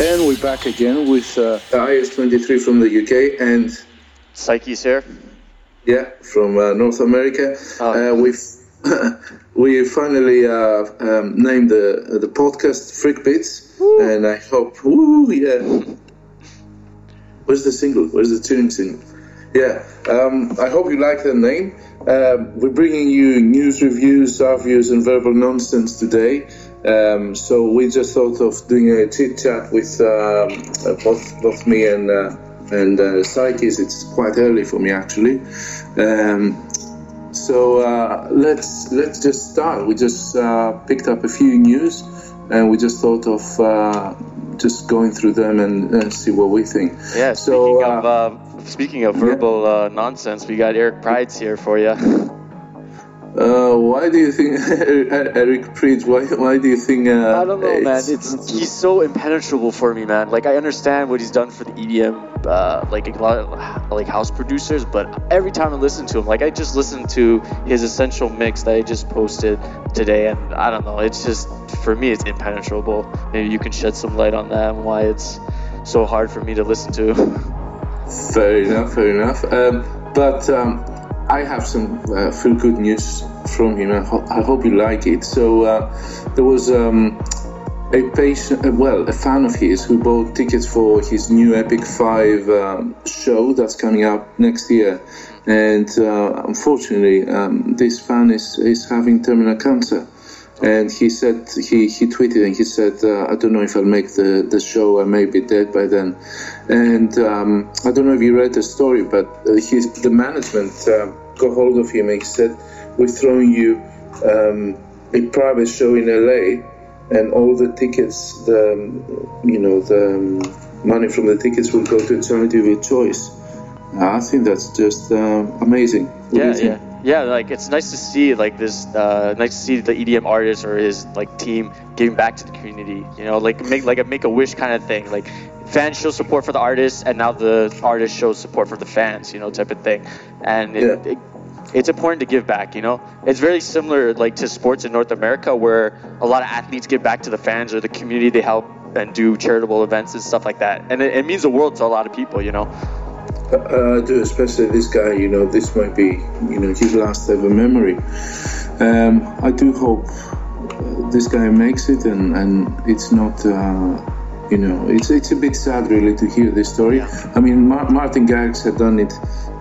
And we're back again with uh, IS-23 from the UK and Psyche's here. Yeah, from uh, North America. Oh. Uh, we've we finally uh, um, named the the podcast Freak Beats, woo. and I hope, woo, yeah. Where's the single? Where's the tuning single? Yeah, um, I hope you like the name. Uh, we're bringing you news reviews, our views, and verbal nonsense today. Um, so we just thought of doing a chit chat with um, uh, both both me and uh, and uh, Psyches. It's quite early for me actually. Um, so uh, let's let's just start. We just uh, picked up a few news, and we just thought of uh, just going through them and see what we think. Yeah. So speaking of uh, uh, speaking of verbal yeah. Uh, nonsense, we got Eric Prydz here for you. Uh, why do you think Eric Prydz? Why, why do you think? Uh, I don't know, man. It's he's so impenetrable for me, man. Like I understand what he's done for the EDM, uh, like a lot of like house producers, but every time I listen to him, like I just listened to his essential mix that I just posted today, and I don't know. It's just for me, it's impenetrable. Maybe you can shed some light on that and why it's so hard for me to listen to. Fair enough. Fair enough. Um, but. Um, I have some uh, feel good news from him. I, ho- I, hope you like it. So uh, there was um, a patient, uh, well, a fan of his who bought tickets for his new Epic Five um, show that's coming up next year, and uh, unfortunately, um, this fan is is having terminal cancer and he said he, he tweeted and he said uh, I don't know if I'll make the, the show. I may be dead by then. And um, I don't know if you read the story but uh, his, the management uh, got hold of him and he said we're throwing you um, a private show in LA and all the tickets the you know the um, money from the tickets will go to a charity of your choice. I think that's just uh, amazing. What yeah yeah yeah, like it's nice to see like this. Uh, nice to see the EDM artist or his like team giving back to the community. You know, like make like a make a wish kind of thing. Like fans show support for the artist, and now the artist shows support for the fans. You know, type of thing. And it, yeah. it, it's important to give back. You know, it's very similar like to sports in North America, where a lot of athletes give back to the fans or the community they help and do charitable events and stuff like that. And it, it means the world to a lot of people. You know. Uh, do especially this guy. You know, this might be you know his last ever memory. Um, I do hope this guy makes it, and and it's not. Uh, you know, it's it's a bit sad really to hear this story. Yeah. I mean, Mar- Martin Garrix had done it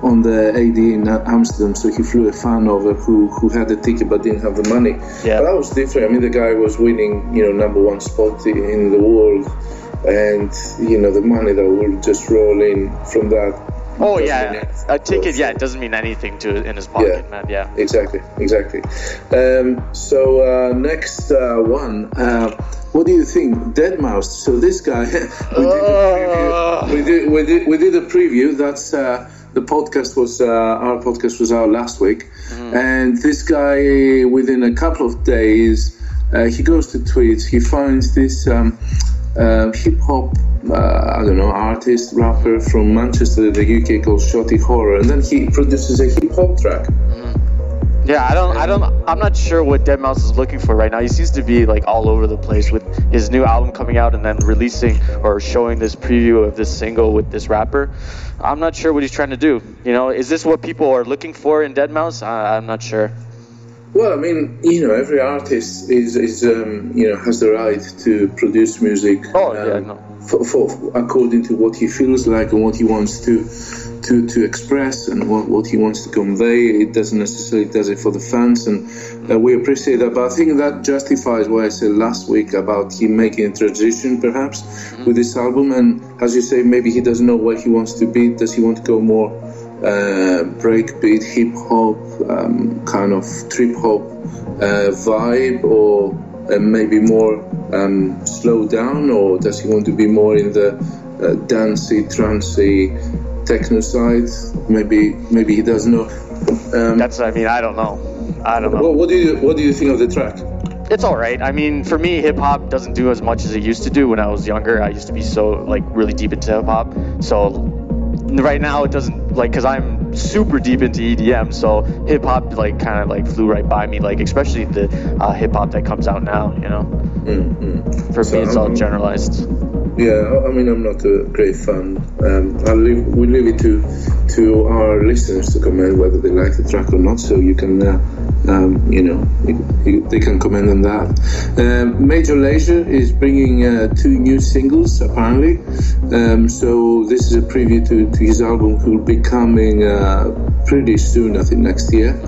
on the AD in Amsterdam, so he flew a fan over who who had the ticket but didn't have the money. Yeah. But that was different. I mean, the guy was winning, you know, number one spot in the world, and you know the money that will just roll in from that Oh yeah, a ticket. Yeah, it doesn't mean anything to in his pocket, yeah, man. Yeah, exactly, exactly. Um, so uh, next uh, one, uh, what do you think, Deadmau5? So this guy, we, did preview, we, did, we did we did a preview. That's uh, the podcast was uh, our podcast was out last week, mm. and this guy within a couple of days, uh, he goes to tweets. He finds this. Um, uh, hip hop, uh, I don't know, artist, rapper from Manchester, the UK called Shotty Horroh, and then he produces a hip hop track. Mm-hmm. Yeah, I don't, I don't, I'm not sure what Deadmau5 is looking for right now. He seems to be like all over the place with his new album coming out and then releasing or showing this preview of this single with this rapper. I'm not sure what he's trying to do. You know, is this what people are looking for in Deadmau5? I, I'm not sure. Well, I mean, you know, every artist is, is um, you know, has the right to produce music. Oh, um, yeah, no. For, for, according to what he feels like and what he wants to to, to express and what, what he wants to convey. It doesn't necessarily does it for the fans, and uh, we appreciate that. But I think that justifies what I said last week about him making a transition, perhaps, mm-hmm. with this album. And as you say, maybe he doesn't know where he wants to be. Does he want to go more? Uh, breakbeat, hip hop, um, kind of trip hop uh, vibe, or uh, maybe more um, slow down, or does he want to be more in the uh, dancey, trancey, techno side? Maybe, maybe he doesn't know. Um, That's, I mean, I don't know. I don't know. What, what do you What do you think of the track? it's all right. I mean, for me, hip hop doesn't do as much as it used to do when I was younger. I used to be so like really deep into hip hop. So right now it doesn't like because I'm I'm super deep into EDM, so hip hop like kind of like flew right by me, like especially the uh, hip hop that comes out now. You know, Mm-hmm. for So, me it's all um, generalized. Yeah, I- I mean, I'm not a great fan. Um, I'll leave, we leave it to to our listeners to comment whether they like the track or not. So you can, uh, um, you know, they can comment on that. Um, Major Lazer is bringing uh, two new singles apparently. Um, so this is a preview to, to his album, who will be coming uh, pretty soon. I think next year.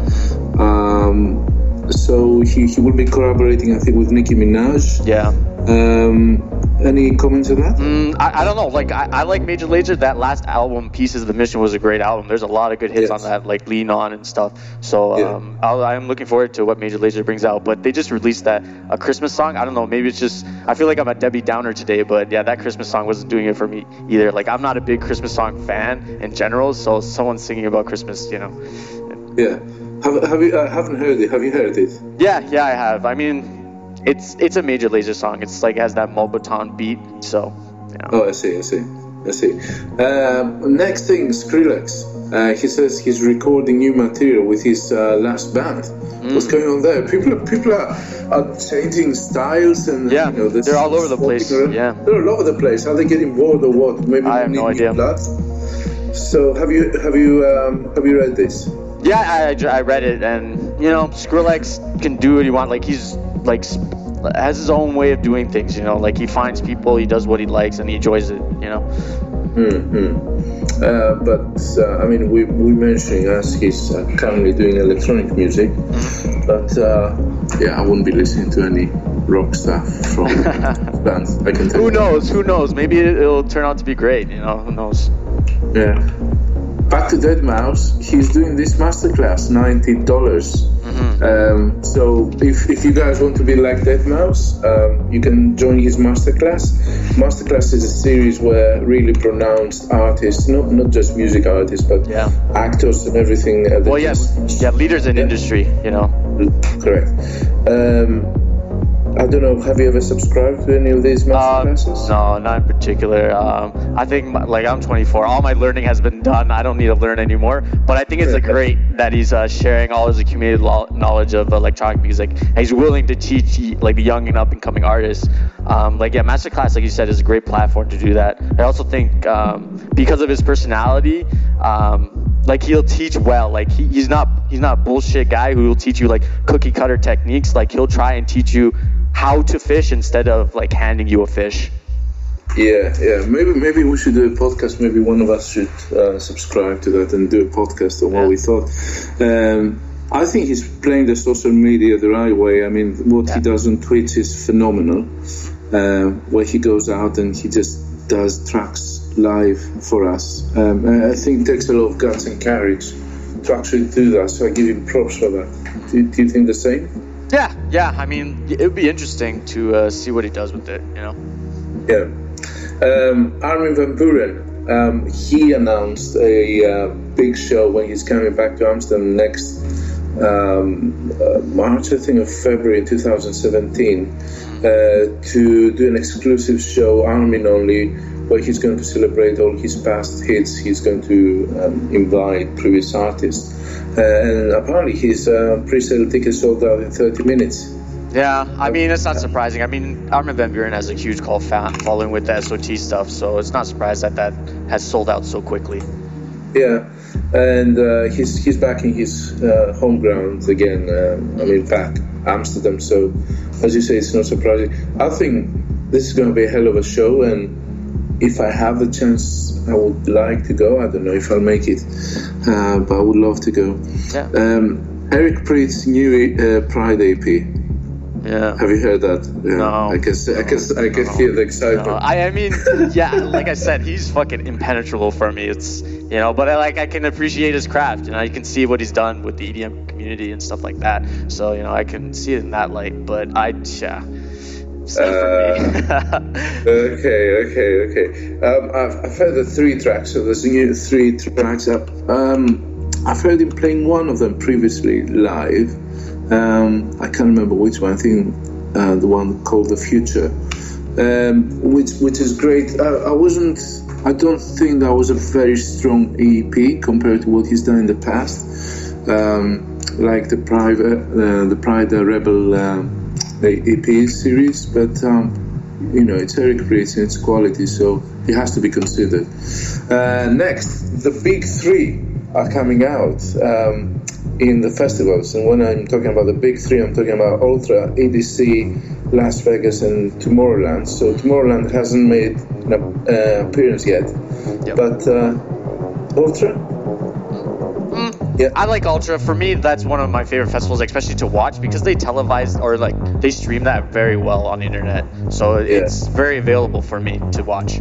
Um, so he, he will be collaborating, I think, with Nicki Minaj. Yeah. Um, any comments on that? Mm, I, I don't know. Like I, I like Major Lazer. That last album, Peace Is the Mission, was a great album. There's a lot of good hits Yes. on that, like Lean On and stuff. So Yeah. um, I'll, I'm looking forward to what Major Lazer brings out. But they just released that a Christmas song. I don't know. Maybe it's just I feel like I'm a Debbie Downer today. But yeah, that Christmas song wasn't doing it for me either. Like I'm not a big Christmas song fan in general. So someone singing about Christmas, you know. Yeah. Have, have you? I haven't heard it. Have you heard it? Yeah, yeah, I have. I mean, it's it's a Major Lazer song. It's like has that moombahton beat. So. Yeah. Oh, I see. I see. I see. Um, next thing, Skrillex. Uh, he says he's recording new material with his uh, last band. What's Mm. going on there? People, are, people are, are changing styles and Yeah, you know, they're all over the place, around. yeah. they're all over the place. Are they getting bored or what? Maybe I have need no idea. blood? So have you have you um, have you read this? Yeah, I, I read it, and you know, Skrillex can do what he wants. Like he's like has his own way of doing things. You know, like he finds people, he does what he likes, and he enjoys it. You know. Mm-hmm. Uh, but uh, I mean, we we mentioning as he's uh, currently doing electronic music, Mm-hmm. but uh, yeah, I wouldn't be listening to any rock stuff from bands. I can tell. Who knows? Who knows? Maybe it'll turn out to be great. You know, who knows? Yeah. Back to Deadmau5. He's doing this masterclass, ninety dollars. Mm-hmm. Um, so if, if you guys want to be like Deadmau5, um, you can join his masterclass. Masterclass is a series where really pronounced artists, not not just music artists, but Yeah. actors and everything. Uh, Well, yes, yeah, leaders in Yeah. industry. You know. correct. Um, I don't know. Have you ever subscribed to any of these Uh, masterclasses? no, not in particular. Um, I think my, like I'm 24. All my learning has been done. I don't need to learn anymore. But I think it's like, great that he's uh, sharing all his accumulated lo- knowledge of electronic music. And he's willing to teach like the young and up and coming artists. Um, like yeah, masterclass, like you said, is a great platform to do that. I also think um, because of his personality. Um, like he'll teach well like he, he's not he's not a bullshit guy who will teach you like cookie cutter techniques like he'll try and teach you how to fish instead of like handing you a fish Yeah, yeah. Maybe maybe we should do a podcast. Maybe one of us should uh, subscribe to that and do a podcast on what Yeah. we thought. Um, I think he's playing the social media the right way. I mean, what he does on Twitch is phenomenal. Uh, where he goes out and he just does tracks live for us. Um, I think it takes a lot of guts and courage to actually do that. So I give him props for that. Do, do you think the same? Yeah i mean it would be interesting to uh, see what he does with it you know? Yeah. Um, Armin van Buuren, um, he announced a uh, big show when he's coming back to Amsterdam next um, uh, March, I think, of February 2017, uh, to do an exclusive show, Armin only, where he's going to celebrate all his past hits. He's going to um, invite previous artists. Uh, and apparently, his uh, pre sale tickets sold out in 30 minutes. yeah i mean it's not surprising i mean armin van buuren has a huge cult fan following with the sot stuff so it's not surprised that that has sold out so quickly Yeah, and uh, he's he's back in his uh, home ground again. Um, I mean, back Amsterdam. So, as you say, it's not surprising. I think this is going to be a hell of a show, and if I have the chance, I would like to go. I don't know if I'll make it, uh, but I would love to go. yeah Um, Eric Prydz's new uh, Pryda EP. yeah Have you heard that? Yeah, No. I can see, I can I can No. feel the excitement. No, I, I mean, yeah, like I said, he's fucking impenetrable for me. It's you know, but I like I can appreciate his craft, and I can see what he's done with the EDM community and stuff like that. So you know, I can see it in that light. But I, yeah, me. Okay, okay, okay. Um, I've, I've heard the three tracks, so there's new three tracks up. Um, I've heard him playing one of them previously live. Um, I can't remember which one. I think uh, the one called "The Future," um, which which is great. I, I wasn't I don't think that was a very strong EP compared to what he's done in the past. Um, like the private, uh, the Pride Rebel um, EP series, but um, you know it's Eric Prydz and it's quality, so it has to be considered. Uh, next, the big three are coming out um, in the festivals, and when I'm talking about the big three, I'm talking about Ultra, EDC, Las Vegas, and Tomorrowland. So Tomorrowland hasn't made an uh, appearance yet, yep. but uh, Ultra. I like Ultra. For me, that's one of my favorite festivals, especially to watch because they televise or like they stream that very well on the internet. So yeah. it's very available for me to watch.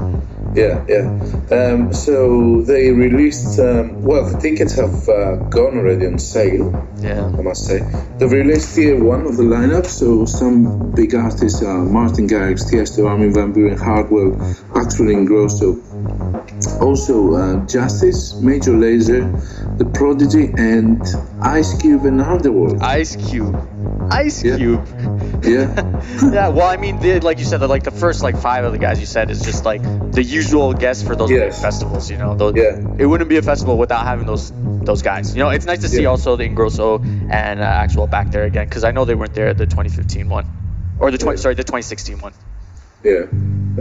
Yeah, yeah. Um, so they released. Um, well, the tickets have uh, gone already on sale. Yeah, I must say they've released tier one of the lineup. So some big artists are Martin Garrix, Tiesto, Armin van Buuren, Hardwell, Axwell Ingrosso. Also, uh, Justice, Major Lazer, The Prodigy, and Ice Cube and Underworld. Ice Cube. Ice yeah. Cube. Yeah. yeah. Well, I mean, the, like you said, the, like the first like five of the guys you said is just like the usual guests for those yes. festivals. You know, those, yeah. It wouldn't be a festival without having those those guys. You know, it's nice to see yeah. also the Ingrosso and uh, Axwell back there again because I know they weren't there at the 2015 one, or the 20 yeah. sorry the 2016 one. Yeah.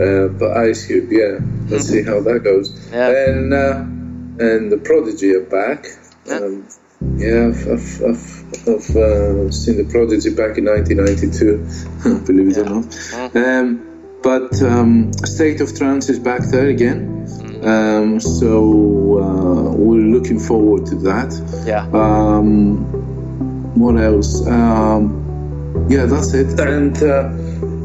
Uh, but Ice Cube, yeah. Let's see how that goes. Yeah. And uh, and the Prodigy are back. Yeah. Um, yeah, I've, I've, I've, I've uh, seen the Prodigy back in 1992, believe it yeah. or not. Mm-hmm. Um, but um, State of Trance is back there again. Mm-hmm. Um, so uh, we're looking forward to that. Yeah. Um, what else? Um, yeah, that's it. And uh,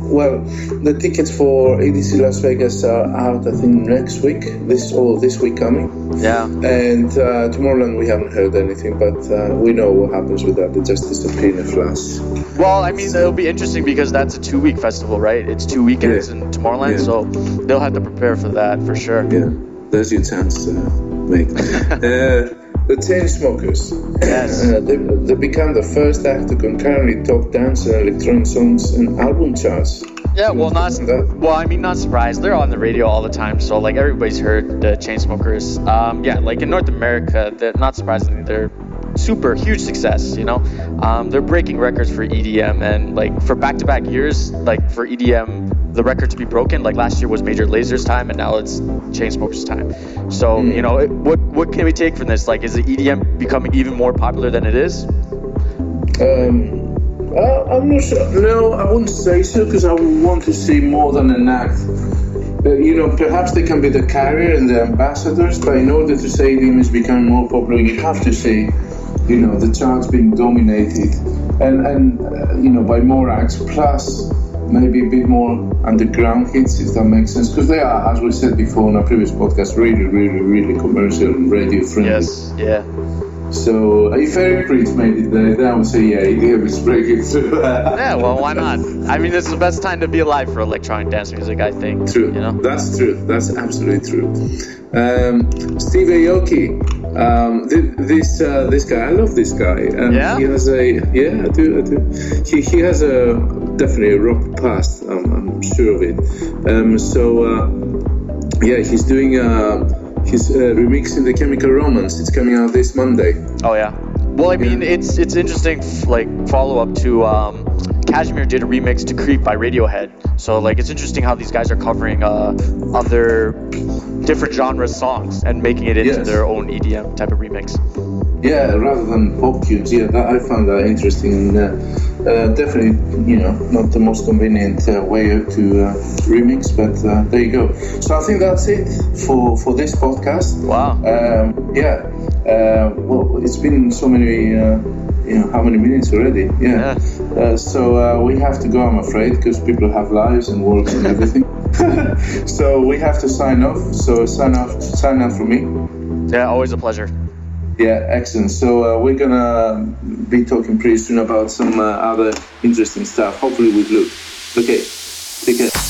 well, the tickets for EDC Las Vegas are out, I think, next week. This or this week coming. Yeah. And uh, Tomorrowland, we haven't heard anything, but uh, we know what happens with that. They just disappear in a flash. Well, I mean, it'll be interesting because that's a two-week festival, right? It's two weekends yeah. in Tomorrowland, yeah. so they'll have to prepare for that for sure. Yeah, there's your chance, uh, make. uh, the Chainsmokers. Yes. Uh, they, they become the first act to concurrently top dance and electronic songs and album charts. Yeah, well, not well. I mean, not surprised. They're on the radio all the time, so like everybody's heard the Chainsmokers. Um, yeah, like in North America, they're not surprisingly they're super huge success. You know, um, they're breaking records for EDM and like for back-to-back years, like for EDM, the record to be broken. Like last year was Major Lazer's time, and now it's Chainsmokers' time. So mm. you know, it, what what can we take from this? Like, is the EDM becoming even more popular than it is? Um. Uh, I'm not sure. No, I wouldn't say so because I would want to see more than an act. Uh, you know, perhaps they can be the carrier and the ambassadors, but in order to say EDM is becoming more popular, you have to see you know the charts being dominated and and uh, you know by more acts plus maybe a bit more underground hits if that makes sense because they are as we said before in our previous podcast really really really commercial and radio friendly yes yeah so if Eric Prydz made it there, then I would say yeah, he gave breaking through. yeah, well, why not? I mean, this is the best time to be alive for electronic dance music, I think. True. You know? That's true. That's absolutely true. Um, Steve Aoki, um, this uh, this guy, I love this guy. Um, yeah. He has a yeah, I do, I do. He he has a definitely a rock past. I'm, I'm sure of it. Um, so uh, yeah, he's doing. Uh, he's uh, remixing the Chemical Romance. It's coming out this Monday. Oh yeah. Well, I mean, yeah. it's it's interesting. Like follow up to um, Cajmere did a remix to Creep by Radiohead. So like it's interesting how these guys are covering uh, other different genre songs and making it into yes. their own EDM type of remix. Yeah, rather than pop tunes. Yeah, that, I found that interesting. Uh, uh, definitely, you know, not the most convenient uh, way to uh, remix, but uh, there you go. So I think that's it for for this podcast. Wow. Um, yeah. Uh, well, it's been so many. Uh, you know how many minutes already? Yeah. yeah. so we have to go, I'm afraid, because people have lives and works and everything. so we have to sign off. So sign off. Sign off for me. Yeah, always a pleasure. Yeah, excellent. So uh, we're gonna be talking pretty soon about some uh, other interesting stuff. Hopefully with Luke. Okay, take care.